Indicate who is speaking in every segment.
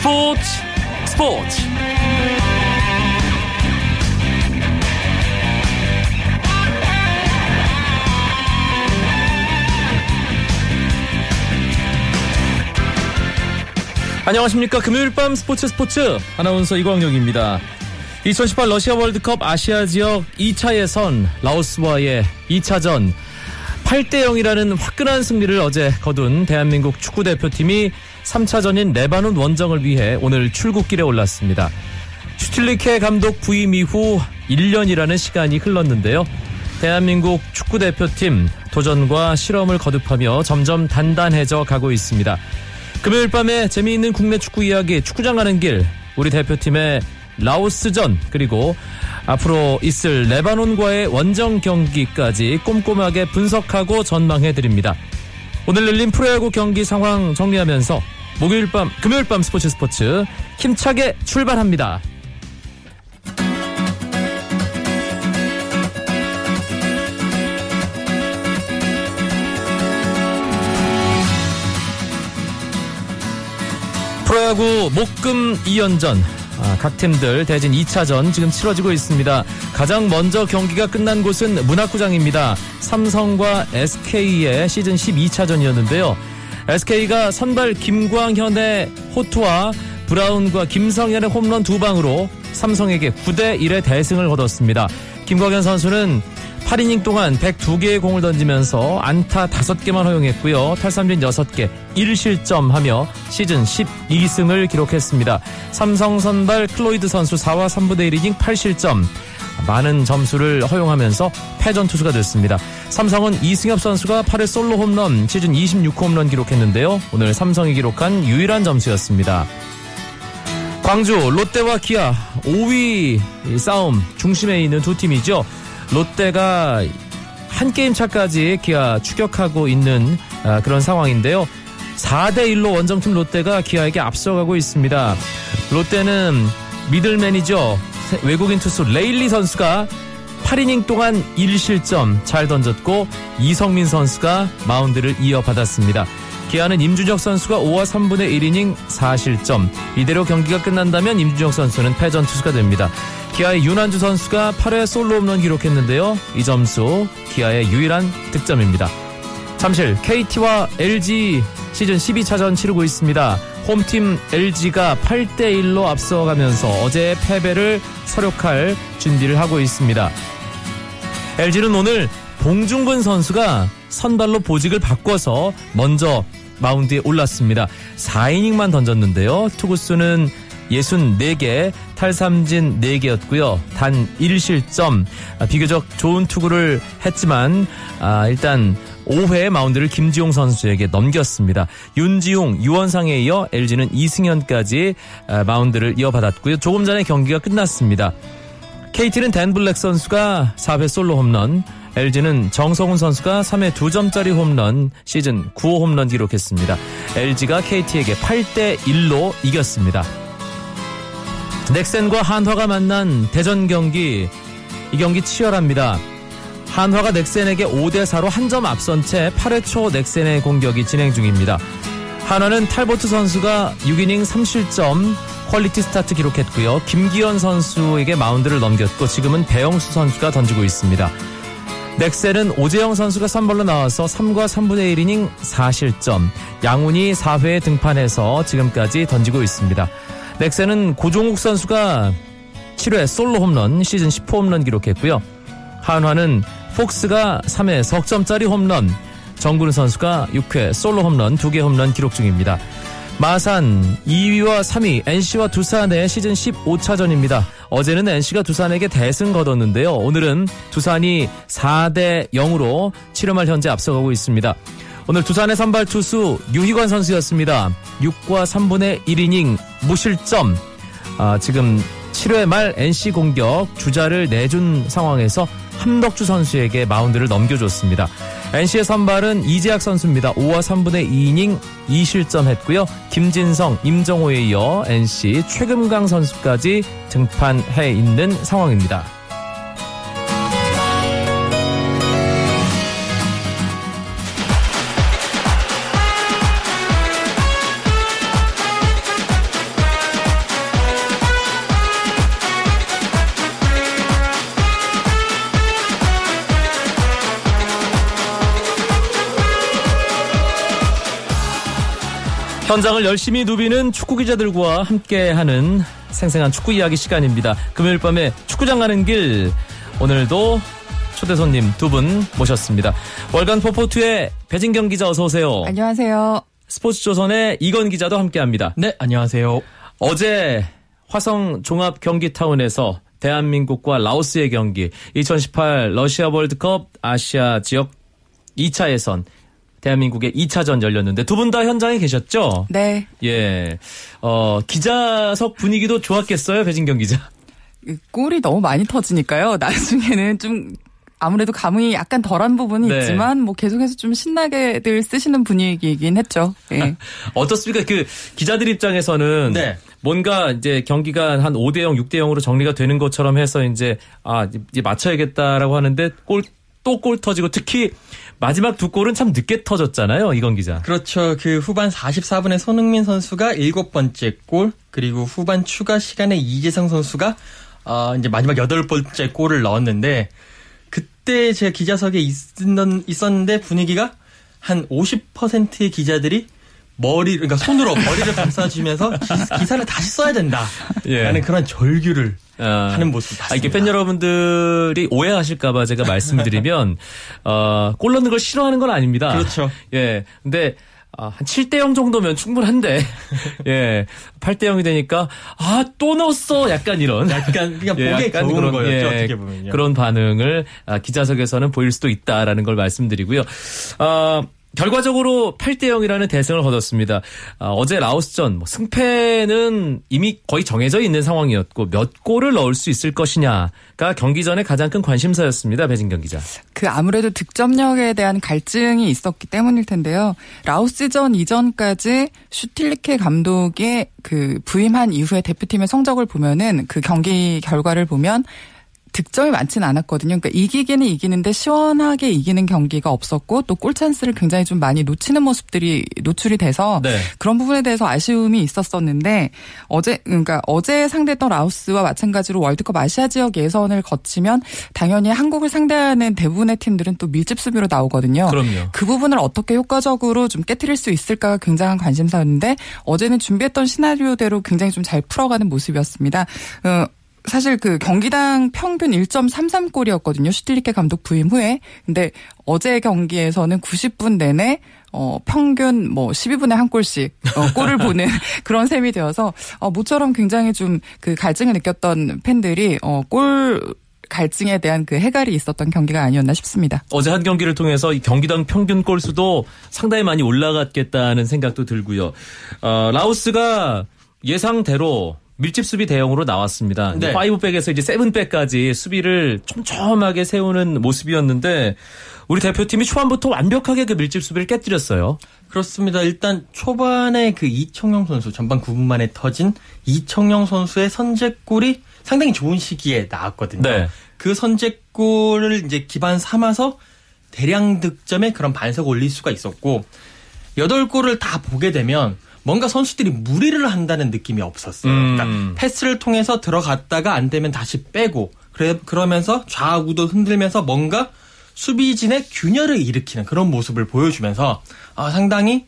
Speaker 1: 스포츠 스포츠. 안녕하십니까. 금요일 밤 스포츠 스포츠. 아나운서 이광용입니다. 2018 러시아 월드컵 아시아 지역 2차 예선 라오스와의 2차전. 8대 0이라는 화끈한 승리를 어제 거둔 대한민국 축구 대표팀이 3차전인 레바논 원정을 위해 오늘 출국길에 올랐습니다. 슈틸리케 감독 부임 이후 1년이라는 시간이 흘렀는데요. 대한민국 축구대표팀 도전과 실험을 거듭하며 점점 단단해져 가고 있습니다. 금요일 밤에 재미있는 국내 축구 이야기 축구장 가는 길 우리 대표팀의 라오스전 그리고 앞으로 있을 레바논과의 원정 경기까지 꼼꼼하게 분석하고 전망해 드립니다. 오늘 열린 프로야구 경기 상황 정리하면서 목요일 밤 금요일 밤 스포츠 스포츠 힘차게 출발합니다. 프로야구 목금 2연전 아, 각 팀들 대진 2차전 지금 치러지고 있습니다. 가장 먼저 경기가 끝난 곳은 문학구장입니다. 삼성과 SK의 시즌 12차전이었는데요. SK가 선발 김광현의 호투와 브라운과 김성현의 홈런 두 방으로 삼성에게 9대 1의 대승을 거뒀습니다. 김광현 선수는 8이닝 동안 102개의 공을 던지면서 안타 5개만 허용했고요. 탈삼진 6개, 1실점하며 시즌 12승을 기록했습니다. 삼성 선발 클로이드 선수 4와 3분의 1이닝 8실점. 많은 점수를 허용하면서 패전 투수가 됐습니다. 삼성은 이승엽 선수가 8회 솔로 홈런 시즌 26호 홈런 기록했는데요. 오늘 삼성이 기록한 유일한 점수였습니다. 광주 롯데와 기아 5위 싸움 중심에 있는 두 팀이죠. 롯데가 한 게임 차까지 기아 추격하고 있는 아, 그런 상황인데요. 4대 1로 원정팀 롯데가 기아에게 앞서가고 있습니다. 롯데는 미들맨이죠. 외국인 투수 레일리 선수가 8이닝 동안 1실점 잘 던졌고 이성민 선수가 마운드를 이어받았습니다. 기아는 임준혁 선수가 5와 3분의 1이닝 4실점. 이대로 경기가 끝난다면 임준혁 선수는 패전 투수가 됩니다. 기아의 윤완주 선수가 8회 솔로 홈런 기록했는데요. 이 점수 기아의 유일한 득점입니다. 잠실 KT와 LG 시즌 12차전 치르고 있습니다. 홈팀 LG가 8대 1로 앞서가면서 어제의 패배를 서력할 준비를 하고 있습니다. LG는 오늘 봉중근 선수가 선발로 보직을 바꿔서 먼저 마운드에 올랐습니다. 4이닝만 던졌는데요. 투구수는 64개, 탈삼진 4개였고요. 단 1실점. 아, 비교적 좋은 투구를 했지만 아, 일단 5회 마운드를 김지용 선수에게 넘겼습니다. 윤지용, 유원상에 이어 LG는 이승현까지 아, 마운드를 이어받았고요. 조금 전에 경기가 끝났습니다. KT는 댄 블랙 선수가 4회 솔로 홈런, LG는 정성훈 선수가 3회 2점짜리 홈런, 시즌 9호 홈런 기록했습니다. LG가 KT에게 8대 1로 이겼습니다. 넥센과 한화가 만난 대전 경기, 이 경기 치열합니다. 한화가 넥센에게 5대 4로 한 점 앞선 채 8회 초 넥센의 공격이 진행 중입니다. 한화는 탈보트 선수가 6이닝 3실점 퀄리티 스타트 기록했고요. 김기현 선수에게 마운드를 넘겼고 지금은 배영수 선수가 던지고 있습니다. 넥센은 오재영 선수가 선발로 나와서 3과 3분의 1이닝 4실점. 양훈이 4회에 등판해서 지금까지 던지고 있습니다. 넥셀은 고종욱 선수가 7회 솔로 홈런 시즌 10호 홈런 기록했고요. 한화는 폭스가 3회 석점짜리 홈런, 정근우 선수가 6회 솔로 홈런 2개 홈런 기록 중입니다. 마산 2위와 3위 NC와 두산의 시즌 15차전입니다. 어제는 NC가 두산에게 대승 거뒀는데요. 오늘은 두산이 4대 0으로 7회말 현재 앞서가고 있습니다. 오늘 두산의 선발 투수 유희관 선수였습니다. 6과 3분의 1이닝 무실점. 아, 지금 7회 말 NC 공격 주자를 내준 상황에서 함덕주 선수에게 마운드를 넘겨줬습니다. NC의 선발은 이재학 선수입니다. 5와 3분의 2이닝 2실점했고요. 김진성, 임정호에 이어 NC 최금강 선수까지 등판해 있는 상황입니다. 현장을 열심히 누비는 축구 기자들과 함께하는 생생한 축구 이야기 시간입니다. 금요일 밤에 축구장 가는 길 오늘도 초대 손님 두 분 모셨습니다. 월간 포포투의 배진경 기자 어서 오세요.
Speaker 2: 안녕하세요.
Speaker 1: 스포츠조선의 이건 기자도 함께합니다.
Speaker 3: 네, 안녕하세요.
Speaker 1: 어제 화성 종합 경기타운에서 대한민국과 라오스의 경기 2018 러시아 월드컵 아시아 지역 2차 예선 대한민국의 2차전 열렸는데 두 분 다 현장에 계셨죠?
Speaker 2: 네.
Speaker 1: 예. 어, 기자석 분위기도 좋았겠어요, 배진경 기자.
Speaker 2: 골이 너무 많이 터지니까요. 나중에는 좀 아무래도 감흥이 약간 덜한 부분이
Speaker 1: 네.
Speaker 2: 있지만 뭐 계속해서 좀 신나게들 쓰시는 분위기이긴 했죠. 예.
Speaker 1: 어떻습니까? 그 기자들 입장에서는
Speaker 3: 네.
Speaker 1: 뭔가 이제 경기가 한 5대 0, 6대 0으로 정리가 되는 것처럼 해서 이제 아, 이제 맞춰야겠다라고 하는데 골 또 골 터지고 특히 마지막 두 골은 참 늦게 터졌잖아요, 이건 기자.
Speaker 3: 그렇죠. 그 후반 44분에 손흥민 선수가 일곱 번째 골, 그리고 후반 추가 시간에 이재성 선수가 어, 이제 마지막 여덟 번째 골을 넣었는데 그때 제 기자석에 있었는, 있었는데 분위기가 한 50%의 기자들이 머리, 그러니까 손으로 머리를 감싸주면서 기, 사를 다시 써야 된다.
Speaker 1: 예.
Speaker 3: 라는 그런 절규를
Speaker 1: 아,
Speaker 3: 하는 모습
Speaker 1: 아,
Speaker 3: 봤습니다.
Speaker 1: 이게 팬 여러분들이 오해하실까봐 제가 말씀을 드리면, 어, 골 넣는 걸 싫어하는 건 아닙니다.
Speaker 3: 그렇죠.
Speaker 1: 예. 근데, 아, 한 7대 0 정도면 충분한데, 예. 8대 0이 되니까, 아, 또 넣었어! 약간 이런.
Speaker 3: 약간 그냥
Speaker 1: 예,
Speaker 3: 보기
Speaker 1: 약간 그런,
Speaker 3: 거였죠.
Speaker 1: 예,
Speaker 3: 어떻게 보면요.
Speaker 1: 그런 반응을 아, 기자석에서는 보일 수도 있다라는 걸 말씀드리고요. 어, 결과적으로 8대 0이라는 대승을 거뒀습니다. 어, 제 라오스전 뭐 승패는 이미 거의 정해져 있는 상황이었고 몇 골을 넣을 수 있을 것이냐가 경기 전에 가장 큰 관심사였습니다. 배진경 기자.
Speaker 2: 그 아무래도 득점력에 대한 갈증이 있었기 때문일 텐데요. 라오스전 이전까지 슈틸리케 감독의 그 부임한 이후에 대표팀의 성적을 보면은 그 경기 결과를 보면 득점이 많지는 않았거든요. 그러니까 이기기는 이기는데 시원하게 이기는 경기가 없었고 또 골 찬스를 굉장히 좀 많이 놓치는 모습들이 노출이 돼서
Speaker 1: 네.
Speaker 2: 그런 부분에 대해서 아쉬움이 있었었는데 어제 그러니까 어제 상대했던 라오스와 마찬가지로 월드컵 아시아 지역 예선을 거치면 당연히 한국을 상대하는 대부분의 팀들은 또 밀집 수비로 나오거든요.
Speaker 1: 그럼요.
Speaker 2: 그 부분을 어떻게 효과적으로 좀 깨뜨릴 수 있을까가 굉장한 관심사였는데 어제는 준비했던 시나리오대로 굉장히 좀 잘 풀어가는 모습이었습니다. 어, 사실 그 경기당 평균 1.33골이었거든요. 슈틸리케 감독 부임 후에. 근데 어제 경기에서는 90분 내내 어 평균 뭐 12분에 한 골씩 어, 골을 보는 그런 셈이 되어서 어 모처럼 굉장히 좀 그 갈증을 느꼈던 팬들이 어골 갈증에 대한 그 해갈이 있었던 경기가 아니었나 싶습니다.
Speaker 1: 어제 한 경기를 통해서 이 경기당 평균 골수도 상당히 많이 올라갔겠다는 생각도 들고요. 어, 라오스가 예상대로 밀집 수비 대형으로 나왔습니다.
Speaker 3: 네.
Speaker 1: 파이브백에서 이제 세븐백까지 수비를 촘촘하게 세우는 모습이었는데 우리 대표팀이 초반부터 완벽하게 그 밀집 수비를 깨뜨렸어요.
Speaker 3: 그렇습니다. 일단 초반에 그 이청용 선수 전반 9분 만에 터진 이청용 선수의 선제골이 상당히 좋은 시기에 나왔거든요.
Speaker 1: 네.
Speaker 3: 그 선제골을 이제 기반 삼아서 대량 득점에 그런 반석 올릴 수가 있었고 여덟 골을 다 보게 되면 뭔가 선수들이 무리를 한다는 느낌이 없었어요.
Speaker 1: 음.
Speaker 3: 그러니까 패스를 통해서 들어갔다가 안 되면 다시 빼고 그래 그러면서 좌우도 흔들면서 뭔가 수비진의 균열을 일으키는 그런 모습을 보여주면서 아, 상당히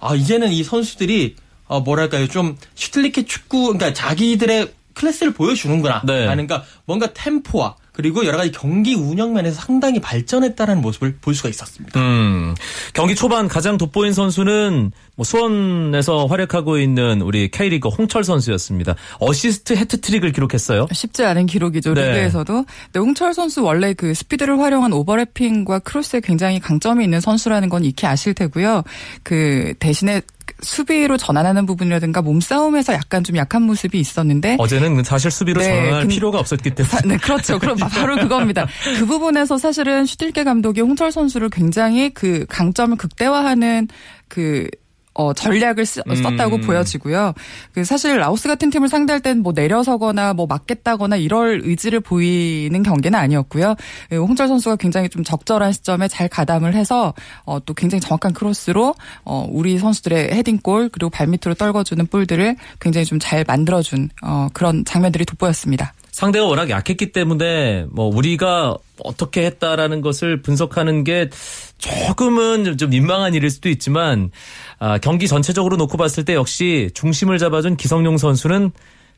Speaker 3: 아, 이제는 이 선수들이 어, 뭐랄까요 좀 슈틸리케 축구 그러니까 자기들의 클래스를 보여주는구나.
Speaker 1: 네.
Speaker 3: 가 뭔가 템포와 그리고 여러 가지 경기 운영 면에서 상당히 발전했다는 모습을 볼 수가 있었습니다.
Speaker 1: 음, 경기 초반 가장 돋보인 선수는 뭐 수원에서 활약하고 있는 우리 K리그 홍철 선수였습니다. 어시스트 해트트릭을 기록했어요.
Speaker 2: 쉽지 않은 기록이죠
Speaker 1: 네.
Speaker 2: 리그에서도. 근데 홍철 선수 원래 그 스피드를 활용한 오버래핑과 크로스에 굉장히 강점이 있는 선수라는 건 익히 아실 테고요. 그 대신에 수비로 전환하는 부분이라든가 몸싸움에서 약간 좀 약한 모습이 있었는데
Speaker 1: 어제는 사실 수비로
Speaker 2: 네,
Speaker 1: 전환할
Speaker 2: 근-
Speaker 1: 필요가 없었기 때문에.
Speaker 2: 사- 네, 그렇죠. 그럼 바로 그겁니다. 그 부분에서 사실은 슈틸케 감독이 홍철 선수를 굉장히 그 강점을 극대화하는 그 어, 전략을 쓰-
Speaker 1: 음.
Speaker 2: 썼다고 보여지고요. 그 사실 라오스 같은 팀을 상대할 땐 뭐 내려서거나 뭐 맞겠다거나 이럴 의지를 보이는 경기는 아니었고요. 예, 홍철 선수가 굉장히 좀 적절한 시점에 잘 가담을 해서 어, 또 굉장히 정확한 크로스로 어, 우리 선수들의 헤딩골 그리고 발밑으로 떨궈주는 볼들을 굉장히 좀 잘 만들어준 어, 그런 장면들이 돋보였습니다.
Speaker 1: 상대가 워낙 약했기 때문에 뭐 우리가 어떻게 했다라는 것을 분석하는 게 조금은 좀 민망한 일일 수도 있지만 아, 경기 전체적으로 놓고 봤을 때 역시 중심을 잡아준 기성용 선수는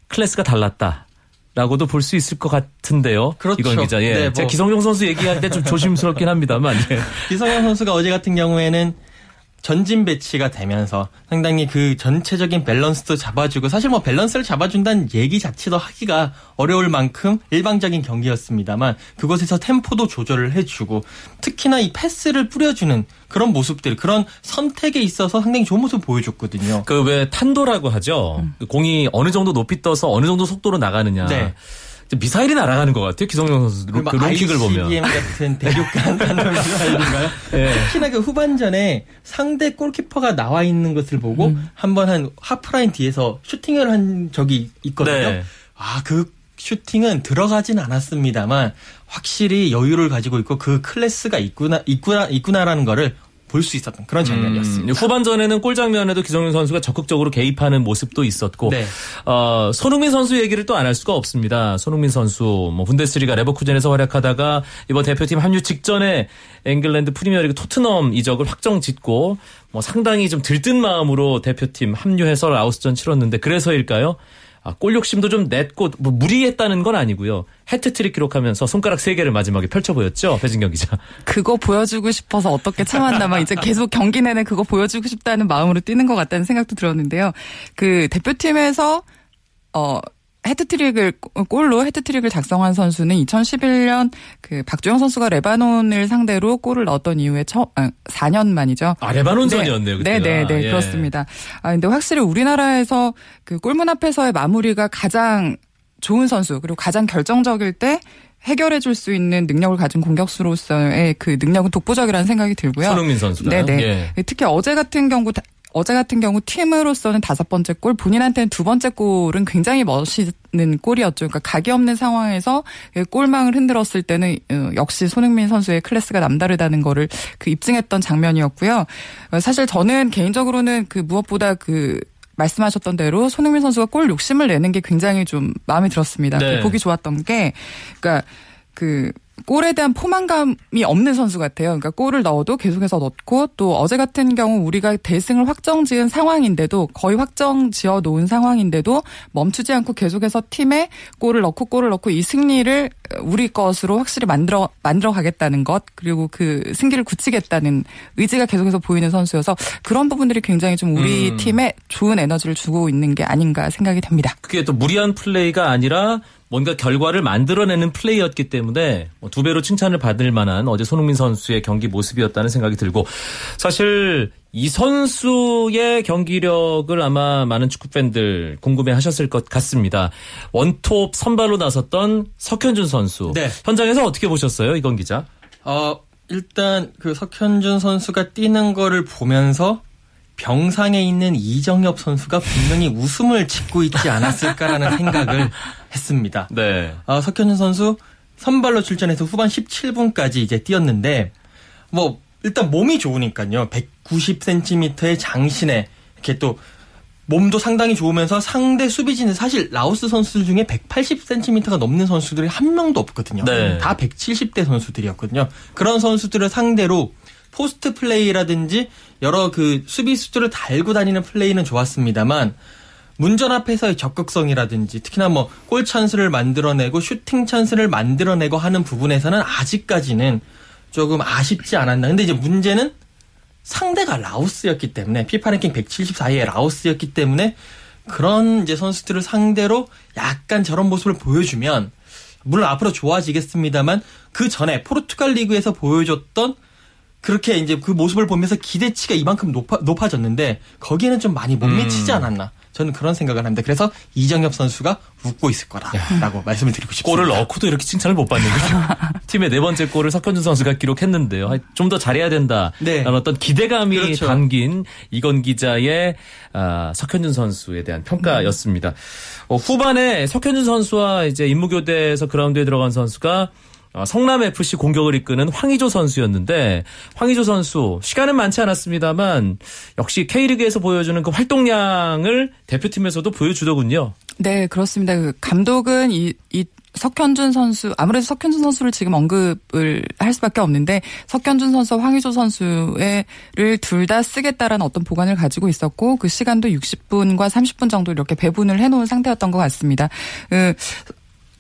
Speaker 1: 클래스가 달랐다. 라고도 볼 수 있을 것 같은데요.
Speaker 3: 그렇죠.
Speaker 1: 이건 기자. 예.
Speaker 3: 네, 뭐.
Speaker 1: 제가 기성용 선수 얘기할 때 좀 조심스럽긴 합니다만. 예.
Speaker 3: 기성용 선수가 어제 같은 경우에는 전진 배치가 되면서 상당히 그 전체적인 밸런스도 잡아주고 사실 뭐 밸런스를 잡아준다는 얘기 자체도 하기가 어려울 만큼 일방적인 경기였습니다만 그곳에서 템포도 조절을 해주고 특히나 이 패스를 뿌려주는 그런 모습들 그런 선택에 있어서 상당히 좋은 모습을 보여줬거든요.
Speaker 1: 그 왜 탄도라고 하죠. 그 공이 어느 정도 높이 떠서 어느 정도 속도로 나가느냐.
Speaker 3: 네.
Speaker 1: 미사일이 날아가는 것 같아요. 기성용 선수 그 롱킥을 보면.
Speaker 3: ICBM 같은 대륙간 단독 미사일인가요?
Speaker 1: 예.
Speaker 3: 특히나 그 후반전에 상대 골키퍼가 나와 있는 것을 보고
Speaker 1: 음.
Speaker 3: 한번 한 하프라인 뒤에서 슈팅을 한 적이 있거든요.
Speaker 1: 네.
Speaker 3: 아, 그 슈팅은 들어가진 않았습니다만 확실히 여유를 가지고 있고 그 클래스가 있구나, 있구나, 있구나라는 거를 볼 수 있었던 그런 장면이었습니다.
Speaker 1: 음, 후반전에는 골 장면에도 기성용 선수가 적극적으로 개입하는 모습도 있었고
Speaker 3: 네.
Speaker 1: 어, 손흥민 선수 얘기를 또 안 할 수가 없습니다. 손흥민 선수 뭐 분데스리가 레버쿠젠에서 활약하다가 이번 대표팀 합류 직전에 england 프리미어리그 토트넘 이적을 확정 짓고 뭐 상당히 좀 들뜬 마음으로 대표팀 합류해서 라오스전 치렀는데 그래서일까요? 아, 골 욕심도 좀 냈고 뭐 무리했다는 건 아니고요. 해트트릭 기록하면서 손가락 3개를 마지막에 펼쳐 보였죠. 배진경 기자.
Speaker 2: 그거 보여주고 싶어서 어떻게 참았나만 이제 계속 경기 내내 그거 보여주고 싶다는 마음으로 뛰는 것 같다는 생각도 들었는데요. 그 대표팀에서 어 헤트트릭을 골로 헤트트릭을 작성한 선수는 2011년 그 박주영 선수가 레바논을 상대로 골을 넣었던 이후에 처, 아, 4년 만이죠.
Speaker 1: 아, 레바논전이었네요.
Speaker 2: 네, 네, 네,
Speaker 1: 예.
Speaker 2: 그렇습니다. 아 근데 확실히 우리나라에서 그 골문 앞에서의 마무리가 가장 좋은 선수 그리고 가장 결정적일 때 해결해 줄 수 있는 능력을 가진 공격수로서의 그 능력은 독보적이라는 생각이 들고요.
Speaker 1: 손흥민 선수가.
Speaker 2: 네네.
Speaker 1: 예.
Speaker 2: 특히 어제 같은 경우 어제 같은 경우 팀으로서는 다섯 번째 골, 본인한테는 두 번째 골은 굉장히 멋있는 골이었죠. 그러니까 각이 없는 상황에서 골망을 흔들었을 때는 어, 역시 손흥민 선수의 클래스가 남다르다는 거를 그 입증했던 장면이었고요. 어, 사실 저는 개인적으로는 그 무엇보다 그 말씀하셨던 대로 손흥민 선수가 골 욕심을 내는 게 굉장히 좀 마음에 들었습니다.
Speaker 1: 네.
Speaker 2: 그 보기 좋았던 게, 그러니까 그 골에 대한 포만감이 없는 선수 같아요. 그러니까 골을 넣어도 계속해서 넣고 또 어제 같은 경우 우리가 대승을 확정 지은 상황인데도 거의 확정 지어 놓은 상황인데도 멈추지 않고 계속해서 팀에 골을 넣고 골을 넣고 이 승리를 우리 것으로 확실히 만들어 만들어 가겠다는 것 그리고 그 승기를 굳히겠다는 의지가 계속해서 보이는 선수여서 그런 부분들이 굉장히 좀 우리
Speaker 1: 음.
Speaker 2: 팀에 좋은 에너지를 주고 있는 게 아닌가 생각이 됩니다.
Speaker 1: 그게 또 무리한 플레이가 아니라 뭔가 결과를 만들어내는 플레이였기 때문에 뭐두 배로 칭찬을 받을 만한 어제 손흥민 선수의 경기 모습이었다는 생각이 들고 사실 이 선수의 경기력을 아마 많은 축구 팬들 궁금해 하셨을 것 같습니다. 원톱 선발로 나섰던 석현준 선수.
Speaker 3: 네.
Speaker 1: 현장에서 어떻게 보셨어요? 이건 기자.
Speaker 3: 어, 일단 그 석현준 선수가 뛰는 거를 보면서 병상에 있는 이정엽 선수가 분명히 웃음을 짓고 있지 않았을까라는 생각을 했습니다.
Speaker 1: 네.
Speaker 3: 어, 석현준 선수 선발로 출전해서 후반 17분까지 이제 뛰었는데 뭐 일단 몸이 좋으니까요. 190cm의 장신에 이렇게 또 몸도 상당히 좋으면서 상대 수비진은 사실 라오스 선수들 중에 180cm가 넘는 선수들이 한 명도 없거든요.
Speaker 1: 네.
Speaker 3: 다 170대 선수들이었거든요. 그런 선수들을 상대로 포스트 플레이라든지 여러 그 수비수들을 달고 다니는 플레이는 좋았습니다만 문전 앞에서의 적극성이라든지 특히나 뭐 골 찬스를 만들어내고 슈팅 찬스를 만들어내고 하는 부분에서는 아직까지는 조금 아쉽지 않았나. 근데 이제 문제는 상대가 라오스였기 때문에 피파 랭킹 174위의 라오스였기 때문에 그런 이제 선수들을 상대로 약간 저런 모습을 보여주면 물론 앞으로 좋아지겠습니다만 그 전에 포르투갈 리그에서 보여줬던 그렇게 이제 그 모습을 보면서 기대치가 이만큼 높아, 높아졌는데 거기에는 좀 많이 못 미치지 않았나. 저는 그런 생각을 합니다. 그래서 이정엽 선수가 웃고 있을 거라라고 말씀을 드리고 싶습니다.
Speaker 1: 골을 넣고도 이렇게 칭찬을 못 받는 거죠. 팀의 네 번째 골을 석현준 선수가 기록했는데요. 좀 더 잘해야 된다.
Speaker 3: 네.
Speaker 1: 라는 어떤 기대감이
Speaker 3: 그렇죠.
Speaker 1: 담긴 이건 기자의 아, 석현준 선수에 대한 평가였습니다. 어, 후반에 석현준 선수와 이제 임무교대에서 그라운드에 들어간 선수가 어, 성남 FC 공격을 이끄는 황의조 선수였는데 황의조 선수 시간은 많지 않았습니다만 역시 K리그에서 보여주는 그 활동량을 대표팀에서도 보여주더군요.
Speaker 2: 네, 그렇습니다. 그 감독은 이, 이 석현준 선수 아무래도 석현준 선수를 지금 언급을 할 수밖에 없는데 석현준 선수 황의조 선수를 둘 다 쓰겠다라는 어떤 보관을 가지고 있었고 그 시간도 60분과 30분 정도 이렇게 배분을 해놓은 상태였던 것 같습니다. 그,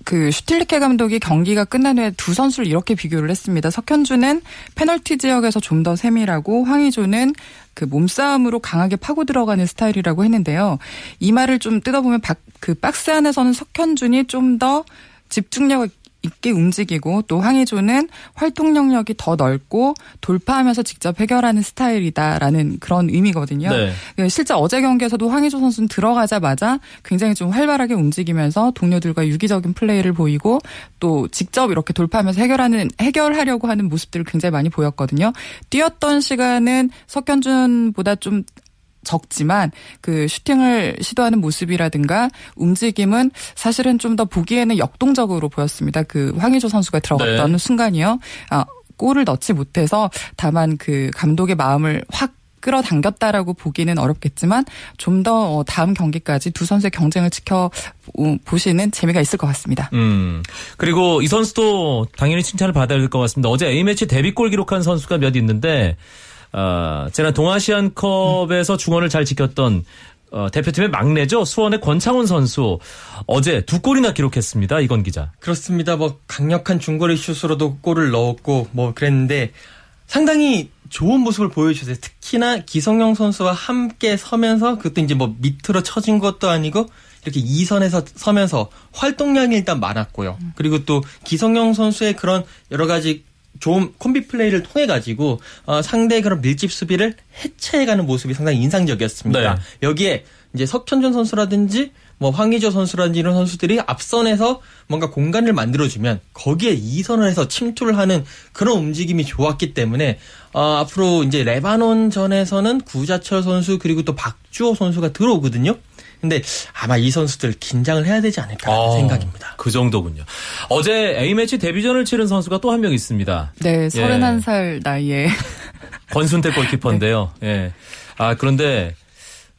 Speaker 2: 그 슈틸리케 감독이 경기가 끝난 후에 두 선수를 이렇게 비교를 했습니다. 석현주는 페널티 지역에서 좀 더 세밀하고 황의조는 그 몸싸움으로 강하게 파고 들어가는 스타일이라고 했는데요. 이 말을 좀 뜯어보면 그 박스 안에서는 석현준이 좀더 집중력 있게 움직이고 또 황의조는 활동 영역이 더 넓고 돌파하면서 직접 해결하는 스타일이다라는 그런 의미거든요. 네. 네 실제 어제 경기에서도 황의조 선수는 들어가자마자 굉장히 좀 활발하게 움직이면서 동료들과 유기적인 플레이를 보이고 또 직접 이렇게 돌파하면서 해결하는 해결하려고 하는 모습들을 굉장히 많이 보였거든요. 뛰었던 시간은 석현준보다 좀 적지만 그 슈팅을 시도하는 모습이라든가 움직임은 사실은 좀 더 보기에는 역동적으로 보였습니다. 그 황의조 선수가 들어갔던 네. 순간이요. 아, 골을 넣지 못해서 다만 그 감독의 마음을 확 끌어당겼다라고 보기는 어렵겠지만 좀더 어, 다음 경기까지 두 선수의 경쟁을 지켜 보시는 재미가 있을 것 같습니다.
Speaker 1: 음. 그리고 이 선수도 당연히 칭찬을 받아야 될 것 같습니다. 어제 A매치 데뷔골 기록한 선수가 몇 있는데 어, 지난 동아시안컵에서 중원을 잘 지켰던 어, 대표팀의 막내죠. 수원의 권창훈 선수 어제 두 골이나 기록했습니다. 이건 기자.
Speaker 3: 그렇습니다. 뭐 강력한 중거리 슛으로도 골을 넣었고 뭐 그랬는데 상당히 좋은 모습을 보여주셨어요. 특히나 기성용 선수와 함께 서면서 그것도 이제 뭐 밑으로 쳐진 것도 아니고 이렇게 이선에서 서면서 활동량이 일단 많았고요. 그리고 또 기성용 선수의 그런 여러 가지 좋은 콤비 플레이를 통해 가지고 어, 상대의 그런 밀집 수비를 해체해가는 모습이 상당히 인상적이었습니다. 네. 여기에 이제 석현준 선수라든지 뭐 황의조 선수라든지 이런 선수들이 앞선에서 뭔가 공간을 만들어주면 거기에 이선을 해서 침투를 하는 그런 움직임이 좋았기 때문에 어, 앞으로 이제 레바논 전에서는 구자철 선수 그리고 또 박주호 선수가 들어오거든요. 근데 아마 이 선수들 긴장을 해야 되지 않을까 아, 생각입니다.
Speaker 1: 그 정도군요. 어제 A매치 데뷔전을 치른 선수가 또 한 명 있습니다.
Speaker 2: 네, 31살 예. 나이에.
Speaker 1: 권순태 골키퍼인데요. 네. 예. 아, 그런데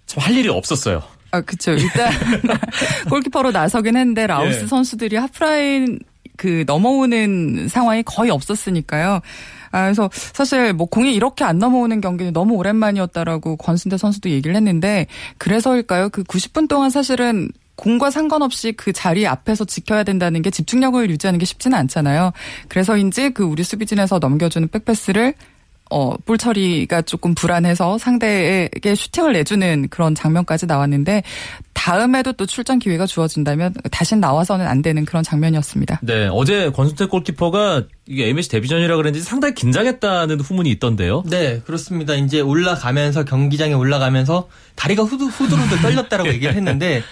Speaker 1: 참 할 일이 없었어요.
Speaker 2: 아, 그쵸. 일단 골키퍼로 나서긴 했는데 라오스 예. 선수들이 하프라인 그 넘어오는 상황이 거의 없었으니까요. 아, 그래서 사실 뭐 공이 이렇게 안 넘어오는 경기는 너무 오랜만이었다라고 권순대 선수도 얘기를 했는데 그래서일까요? 그 90분 동안 사실은 공과 상관없이 그 자리 앞에서 지켜야 된다는 게 집중력을 유지하는 게 쉽지는 않잖아요. 그래서인지 그 우리 수비진에서 넘겨주는 백패스를 어, 볼 처리가 조금 불안해서 상대에게 슈팅을 내주는 그런 장면까지 나왔는데 다음에도 또 출전 기회가 주어진다면 다신 나와서는 안 되는 그런 장면이었습니다.
Speaker 1: 네, 어제 권순태 골키퍼가 이게 MSC 데뷔전이라 그랬는지 상당히 긴장했다는 후문이 있던데요.
Speaker 3: 네, 그렇습니다. 이제 올라가면서 경기장에 올라가면서 다리가 후두 후두루두 떨렸다라고 얘기를 했는데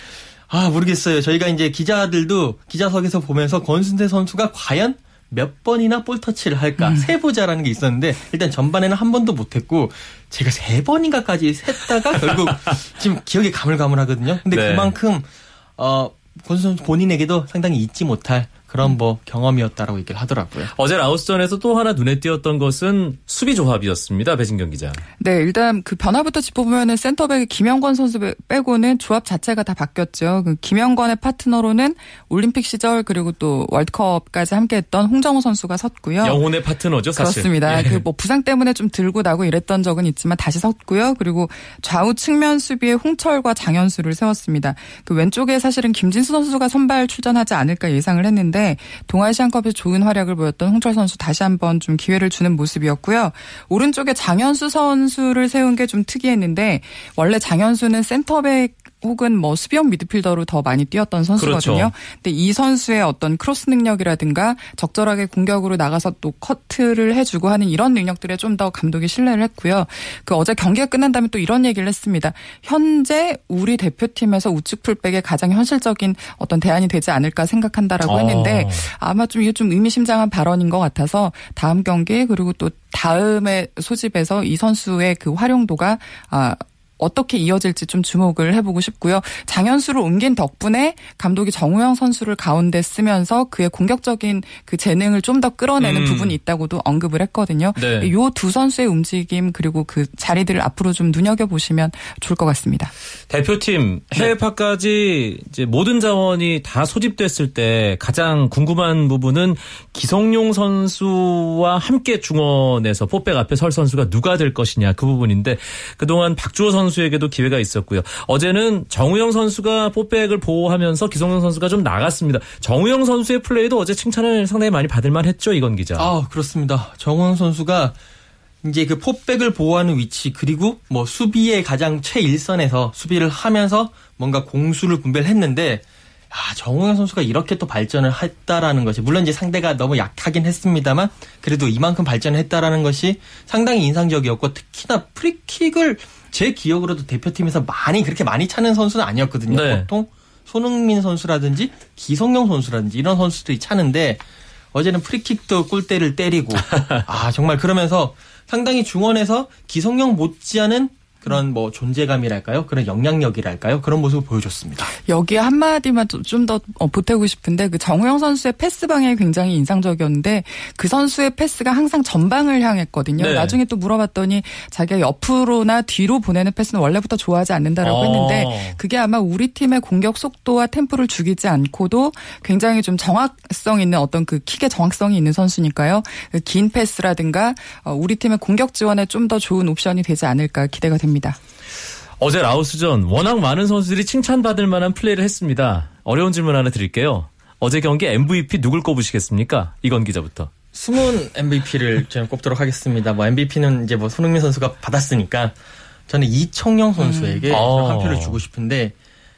Speaker 3: 아 모르겠어요. 저희가 이제 기자들도 기자석에서 보면서 권순태 선수가 과연 몇 번이나 볼 터치를 할까 음. 세보자라는 게 있었는데 일단 전반에는 한 번도 못했고 제가 세 번인가까지 셌다가 결국 지금 기억이 가물가물하거든요. 근데 네. 그만큼 어 선수 본인에게도 상당히 잊지 못할 그런 뭐 경험이었다라고 얘기를 하더라고요.
Speaker 1: 어제 라오스전에서 또 하나 눈에 띄었던 것은 수비 조합이었습니다. 배진경 기자.
Speaker 2: 네, 일단 그 변화부터 짚어보면은 센터백 김영권 선수 빼고는 조합 자체가 다 바뀌었죠. 그 김영권의 파트너로는 올림픽 시절 그리고 또 월드컵까지 함께했던 홍정호 선수가 섰고요.
Speaker 1: 영혼의 파트너죠, 사실.
Speaker 2: 그렇습니다. 예. 그뭐 부상 때문에 좀 들고 나고 이랬던 적은 있지만 다시 섰고요. 그리고 좌우 측면 수비에 홍철과 장현수를 세웠습니다. 그 왼쪽에 사실은 김진수 선수가 선발 출전하지 않을까 예상을 했는데 동아시안컵에서 좋은 활약을 보였던 홍철 선수 다시 한번 좀 기회를 주는 모습이었고요. 오른쪽에 장현수 선수를 세운 게 좀 특이했는데 원래 장현수는 센터백 혹은 뭐 수비형 미드필더로 더 많이 뛰었던 선수거든요. 그렇죠. 근데 이 선수의 어떤 크로스 능력이라든가 적절하게 공격으로 나가서 또 커트를 해주고 하는 이런 능력들에 좀 더 감독이 신뢰를 했고요. 그 어제 경기가 끝난 다음에 또 이런 얘기를 했습니다. 현재 우리 대표팀에서 우측 풀백의 가장 현실적인 어떤 대안이 되지 않을까 생각한다라고 했는데 아. 아마 좀 이게 좀 의미심장한 발언인 것 같아서 다음 경기 그리고 또 다음에 소집에서 이 선수의 그 활용도가 아 어떻게 이어질지 좀 주목을 해보고 싶고요. 장현수를 옮긴 덕분에 감독이 정우영 선수를 가운데 쓰면서 그의 공격적인 그 재능을 좀 더 끌어내는
Speaker 1: 음.
Speaker 2: 부분이 있다고도 언급을 했거든요.
Speaker 1: 네.
Speaker 2: 요두 선수의 움직임 그리고 그 자리들을 앞으로 좀 눈여겨 보시면 좋을 것 같습니다.
Speaker 1: 대표팀 해외파까지 이제 모든 자원이 다 소집됐을 때 가장 궁금한 부분은 기성용 선수와 함께 중원에서 포백 앞에 설 선수가 누가 될 것이냐 그 부분인데 그동안 박주호 선수 에게도 기회가 있었고요. 어제는 정우영 선수가 포백을 보호하면서 기성용 선수가 좀 나갔습니다. 정우영 선수의 플레이도 어제 칭찬을 상당히 많이 받을 만 했죠 이건 기자.
Speaker 3: 아, 그렇습니다. 정원 선수가 이제 그 포백을 보호하는 위치 그리고 뭐 수비의 가장 최일선에서 수비를 하면서 뭔가 공수를 분배를 했는데 아, 정우영 선수가 이렇게 또 발전을 했다라는 것이 물론 이제 상대가 너무 약하긴 했습니다만 그래도 이만큼 발전을 했다라는 것이 상당히 인상적이었고 특히나 프리킥을 제 기억으로도 대표팀에서 많이 그렇게 많이 차는 선수는 아니었거든요.
Speaker 1: 네.
Speaker 3: 보통 손흥민 선수라든지 기성용 선수라든지 이런 선수들이 차는데 어제는 프리킥도 꿀대를 때리고 아 정말 그러면서 상당히 중원에서 기성용 못지않은 그런 뭐 존재감이랄까요? 그런 영향력이랄까요? 그런 모습을 보여줬습니다.
Speaker 2: 여기에 한마디만 좀 더 보태고 싶은데 그 정우영 선수의 패스 방향이 굉장히 인상적이었는데 그 선수의 패스가 항상 전방을 향했거든요.
Speaker 1: 네.
Speaker 2: 나중에 또 물어봤더니 자기가 옆으로나 뒤로 보내는 패스는 원래부터 좋아하지 않는다라고
Speaker 1: 어.
Speaker 2: 했는데 그게 아마 우리 팀의 공격 속도와 템포를 죽이지 않고도 굉장히 좀 정확성 있는 어떤 그 킥의 정확성이 있는 선수니까요. 그 긴 패스라든가 어, 우리 팀의 공격 지원에 좀 더 좋은 옵션이 되지 않을까 기대가 됩니다.
Speaker 1: 어제 라오스전 워낙 많은 선수들이 칭찬받을 만한 플레이를 했습니다. 어려운 질문 하나 드릴게요. 어제 경기 MVP 누굴 꼽으시겠습니까? 이건 기자부터.
Speaker 3: 숨은 MVP를 저는 꼽도록 하겠습니다. 뭐 MVP는 이제 뭐 손흥민 선수가 받았으니까 저는 이청용 선수에게
Speaker 1: 음. 어.
Speaker 3: 한 표를 주고 싶은데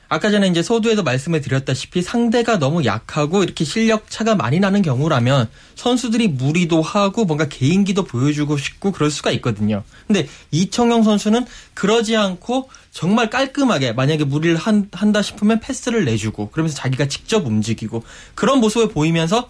Speaker 3: 아까 전에 이제 소두에도 말씀을 드렸다시피 상대가 너무 약하고 이렇게 실력 차가 많이 나는 경우라면 선수들이 무리도 하고 뭔가 개인기도 보여주고 싶고 그럴 수가 있거든요. 근데 이청용 선수는 그러지 않고 정말 깔끔하게 만약에 무리를 한, 한다 싶으면 패스를 내주고 그러면서 자기가 직접 움직이고 그런 모습을 보이면서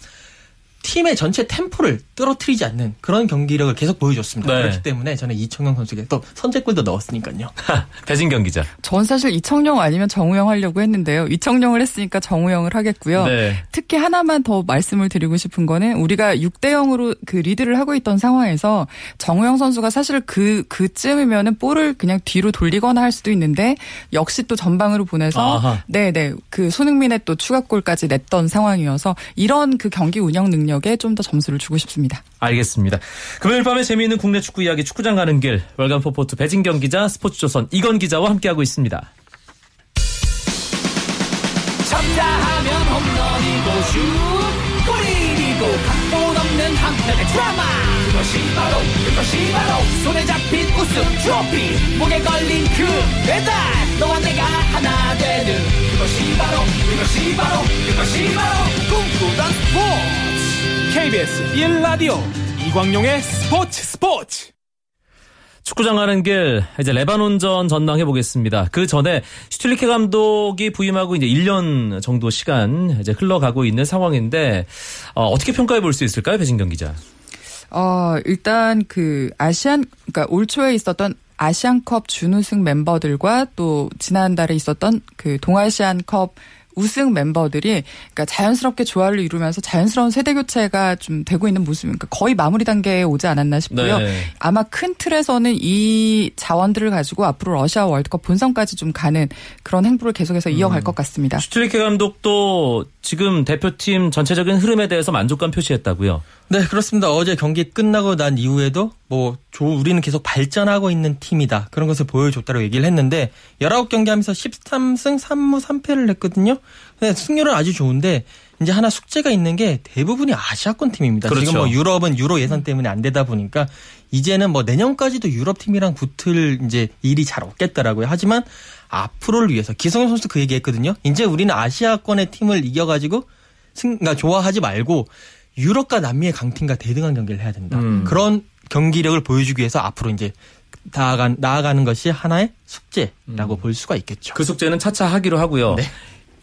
Speaker 3: 팀의 전체 템포를 떨어뜨리지 않는 그런 경기력을 계속 보여줬습니다.
Speaker 1: 네.
Speaker 3: 그렇기 때문에 저는 이청용 선수에게 또 선제골도 넣었으니까요.
Speaker 1: 배진경 기자.
Speaker 2: 전 사실 이청용 아니면 정우영 하려고 했는데요. 이청용을 했으니까 정우영을 하겠고요.
Speaker 1: 네.
Speaker 2: 특히 하나만 더 말씀을 드리고 싶은 거는 우리가 6대 0으로 그 리드를 하고 있던 상황에서 정우영 선수가 사실 그 그쯤이면은 볼을 그냥 뒤로 돌리거나 할 수도 있는데 역시 또 전방으로 보내서
Speaker 1: 아하.
Speaker 2: 네네 그 손흥민의 또 추가골까지 냈던 상황이어서 이런 그 경기 운영 능력 에 좀 더 점수를 주고 싶습니다.
Speaker 1: 알겠습니다. 금요일 밤에 재미있는 국내 축구 이야기 축구장 가는 길 월간 포포투 배진경 기자 스포츠조선 이건 기자와 함께하고 있습니다.
Speaker 4: 쳤다 하면 홈런이고 슛 골이고 각본 없는 한편의 드라마 그것이 바로 그것이 바로 손에 잡힌 우승 트로피 목에 걸린 그 배달 너와 내가 하나 되는 그것이 바로 그것이 바로 그것이 바로 꿈꾸던 스포츠 KBS 1라디오 이광용의 스포츠 스포츠
Speaker 1: 축구장 가는 길 이제 레바논전 전망해 보겠습니다. 그 전에 슈틸리케 감독이 부임하고 이제 1년 정도 시간 이제 흘러가고 있는 상황인데 어, 떻게 평가해 볼 수 있을까요, 배진경 기자?
Speaker 2: 어, 일단 그 아시안, 그러니까 올 초에 있었던 아시안컵 준우승 멤버들과 또 지난달에 있었던 그 동아시안컵 우승 멤버들이 그러니까 자연스럽게 조화를 이루면서 자연스러운 세대 교체가 좀 되고 있는 모습, 그러니까 거의 마무리 단계에 오지 않았나 싶고요.
Speaker 1: 네.
Speaker 2: 아마 큰 틀에서는 이 자원들을 가지고 앞으로 러시아 월드컵 본선까지 좀 가는 그런 행보를 계속해서 이어갈 것 같습니다.
Speaker 1: 슈틸리케 감독도 지금 대표팀 전체적인 흐름에 대해서 만족감 표시했다고요.
Speaker 3: 네, 그렇습니다. 어제 경기 끝나고 난 이후에도 뭐 조- 우리는 계속 발전하고 있는 팀이다. 그런 것을 보여줬다고 얘기를 했는데 19경기 하면서 13승 3무 3패를 했거든요. 근데 승률은 아주 좋은데 이제 하나 숙제가 있는 게 대부분이 아시아권 팀입니다.
Speaker 1: 그렇죠.
Speaker 3: 지금 뭐 유럽은 유로 예산 때문에 안 되다 보니까 이제는 뭐 내년까지도 유럽 팀이랑 붙을 이제 일이 잘 없겠더라고요. 하지만 앞으로를 위해서 기성용 선수 그 얘기했거든요. 이제 우리는 아시아권의 팀을 이겨가지고 승, 그러니까 좋아하지 말고 유럽과 남미의 강팀과 대등한 경기를 해야 된다.
Speaker 1: 음.
Speaker 3: 그런 경기력을 보여주기 위해서 앞으로 이제 나아가, 나아가는 것이 하나의 숙제라고 볼 수가 있겠죠.
Speaker 1: 그 숙제는 차차 하기로 하고요.
Speaker 3: 네.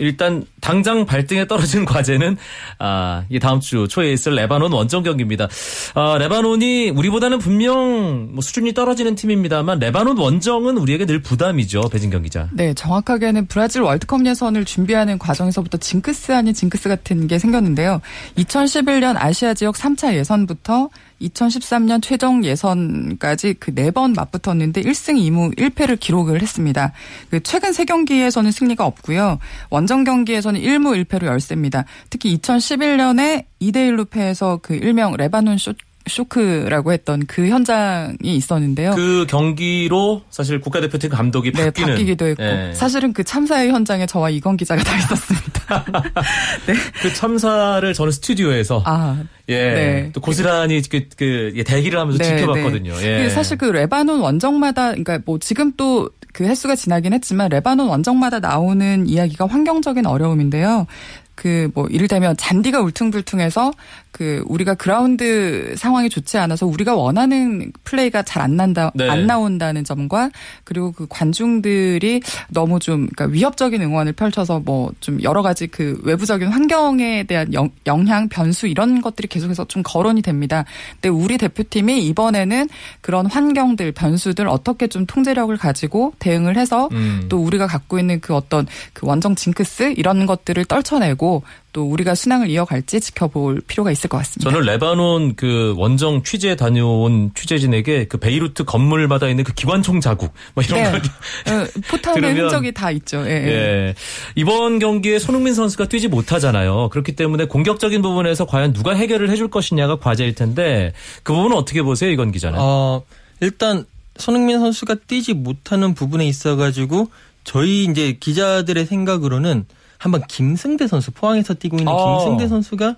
Speaker 1: 일단 당장 발등에 떨어진 과제는 아, 이 다음 주 초에 있을 레바논 원정 경기입니다. 아, 레바논이 우리보다는 분명 뭐 수준이 떨어지는 팀입니다만 레바논 원정은 우리에게 늘 부담이죠. 배진경 기자.
Speaker 2: 네, 정확하게는 브라질 월드컵 예선을 준비하는 과정에서부터 징크스 아닌 징크스 같은 게 생겼는데요. 2011년 아시아 지역 3차 예선부터 2013년 최종 예선까지 그 네 번 맞붙었는데 1승 2무 1패를 기록을 했습니다. 그 최근 세 경기에서는 승리가 없고요. 원정 경기에서는 1무 1패로 열세입니다. 특히 2011년에 2대 1로 패해서 그 일명 레바논 쇼 쇼크라고 했던 그 현장이 있었는데요.
Speaker 1: 그 경기로 사실 국가대표팀 감독이
Speaker 2: 네,
Speaker 1: 바뀌는
Speaker 2: 바뀌기도 했고
Speaker 1: 예.
Speaker 2: 사실은 그 참사의 현장에 저와 이건 기자가 다 있었습니다. 네.
Speaker 1: 그 참사를 저는 스튜디오에서
Speaker 2: 아,
Speaker 1: 예,
Speaker 2: 네.
Speaker 1: 또 고스란히 그, 그 예, 대기를 하면서
Speaker 2: 네,
Speaker 1: 지켜봤거든요.
Speaker 2: 네.
Speaker 1: 예.
Speaker 2: 그 사실 그 레바논 원정마다 그러니까 뭐 지금 또그 횟수가 지나긴 했지만 레바논 원정마다 나오는 이야기가 환경적인 어려움인데요. 그 뭐 이를테면 잔디가 울퉁불퉁해서 그 우리가 그라운드 상황이 좋지 않아서 우리가 원하는 플레이가 잘 안 난다
Speaker 1: 네.
Speaker 2: 안 나온다는 점과 그리고 그 관중들이 너무 좀 그러니까 위협적인 응원을 펼쳐서 뭐 좀 여러 가지 그 외부적인 환경에 대한 영, 영향 변수 이런 것들이 계속해서 좀 거론이 됩니다. 근데 우리 대표팀이 이번에는 그런 환경들 변수들 어떻게 좀 통제력을 가지고 대응을 해서
Speaker 1: 음.
Speaker 2: 또 우리가 갖고 있는 그 어떤 그 원정 징크스 이런 것들을 떨쳐내고 또 우리가 순항을 이어갈지 지켜볼 필요가 있을 것 같습니다.
Speaker 1: 저는 레바논 그 원정 취재 다녀온 취재진에게 그 베이루트 건물마다 있는 그 기관총 자국 뭐 이런
Speaker 2: 네.
Speaker 1: 걸
Speaker 2: 어, 포탑의
Speaker 1: 들으면-
Speaker 2: 흔적이 다 있죠. 예, 예.
Speaker 1: 예. 이번 경기에 손흥민 선수가 뛰지 못하잖아요. 그렇기 때문에 공격적인 부분에서 과연 누가 해결을 해줄 것이냐가 과제일 텐데 그 부분은 어떻게 보세요, 이건 기자는?
Speaker 3: 어, 일단 손흥민 선수가 뛰지 못하는 부분에 있어 가지고 저희 이제 기자들의 생각으로는 한번 김승대 선수 포항에서 뛰고 있는
Speaker 1: 어.
Speaker 3: 김승대 선수가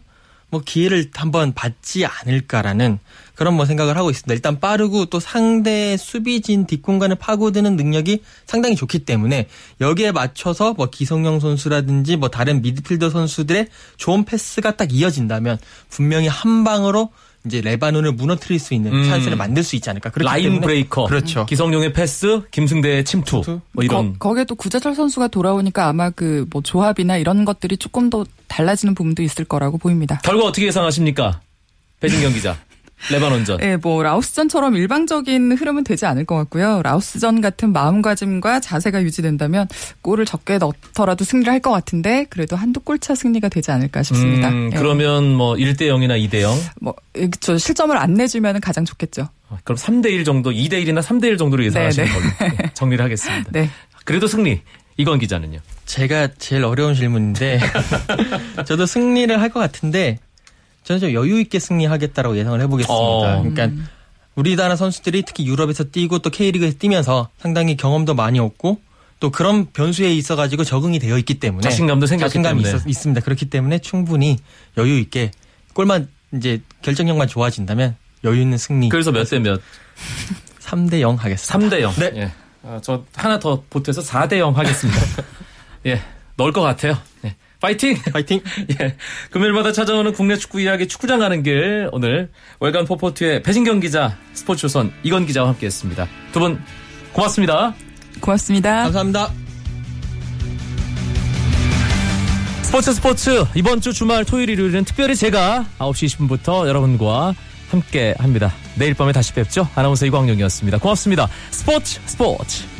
Speaker 3: 뭐 기회를 한번 받지 않을까라는 그런 뭐 생각을 하고 있습니다. 일단 빠르고 또 상대 수비진 뒷공간을 파고드는 능력이 상당히 좋기 때문에 여기에 맞춰서 뭐 기성용 선수라든지 뭐 다른 미드필더 선수들의 좋은 패스가 딱 이어진다면 분명히 한 방으로 이제 레바논을 무너뜨릴 수 있는
Speaker 1: 음.
Speaker 3: 찬스를 만들 수 있지 않을까. 그렇기
Speaker 1: 라인
Speaker 3: 때문에
Speaker 1: breaker.
Speaker 3: 그렇죠.
Speaker 1: 기성용의 패스, 김승대의 침투. 뭐 이런.
Speaker 2: 거기에 또 구자철 선수가 돌아오니까 아마 그 뭐 조합이나 이런 것들이 조금 더 달라지는 부분도 있을 거라고 보입니다.
Speaker 1: 결과 어떻게 예상하십니까? 배진경 기자. 레바논전.
Speaker 2: 예, 뭐 라오스전처럼 일방적인 흐름은 되지 않을 것 같고요. 라오스전 같은 마음가짐과 자세가 유지된다면 골을 적게 넣더라도 승리를 할 것 같은데 그래도 한두 골차 승리가 되지 않을까 싶습니다.
Speaker 1: 음,
Speaker 2: 예.
Speaker 1: 그러면 뭐 1대 0이나 2대 0.
Speaker 2: 뭐, 예, 저 실점을 안 내주면 가장 좋겠죠.
Speaker 1: 그럼 3대 1 정도, 2대 1이나 3대 1 정도로 예상하시는
Speaker 2: 네,
Speaker 1: 걸로 네, 정리를 하겠습니다.
Speaker 2: 네.
Speaker 1: 그래도 승리. 이건 기자는요.
Speaker 3: 제가 제일 어려운 질문인데 저도 승리를 할 것 같은데 저는 좀 여유 있게 승리하겠다라고 예상을 해보겠습니다.
Speaker 1: 어.
Speaker 3: 그러니까 우리나라 선수들이 특히 유럽에서 뛰고 또 K리그에서 뛰면서 상당히 경험도 많이 얻고 또 그런 변수에 있어 가지고 적응이 되어 있기 때문에
Speaker 1: 자신감도 생겼기
Speaker 3: 자신감이
Speaker 1: 때문에.
Speaker 3: 있, 있습니다. 그렇기 때문에 충분히 여유 있게 골만 이제 결정력만 좋아진다면 여유 있는 승리.
Speaker 1: 그래서 몇 대 몇?
Speaker 3: 3대 0 하겠습니다.
Speaker 1: 3대 0.
Speaker 3: 네.
Speaker 1: 예. 아, 저 하나 더 보태서 4대 0 하겠습니다. 예. 넣을 것 같아요. 예. 파이팅!
Speaker 3: 파이팅!
Speaker 1: 예. 금요일마다 찾아오는 국내 축구 이야기 축구장 가는 길 오늘 월간 포포트의 배진경 기자 스포츠조선 이건 기자와 함께 했습니다. 두 분 고맙습니다.
Speaker 2: 고맙습니다.
Speaker 3: 감사합니다.
Speaker 1: 스포츠 스포츠 이번 주 주말 토요일 일요일은 특별히 제가 9시 20분부터 여러분과 함께 합니다. 내일 밤에 다시 뵙죠. 아나운서 이광용이었습니다. 고맙습니다. 스포츠 스포츠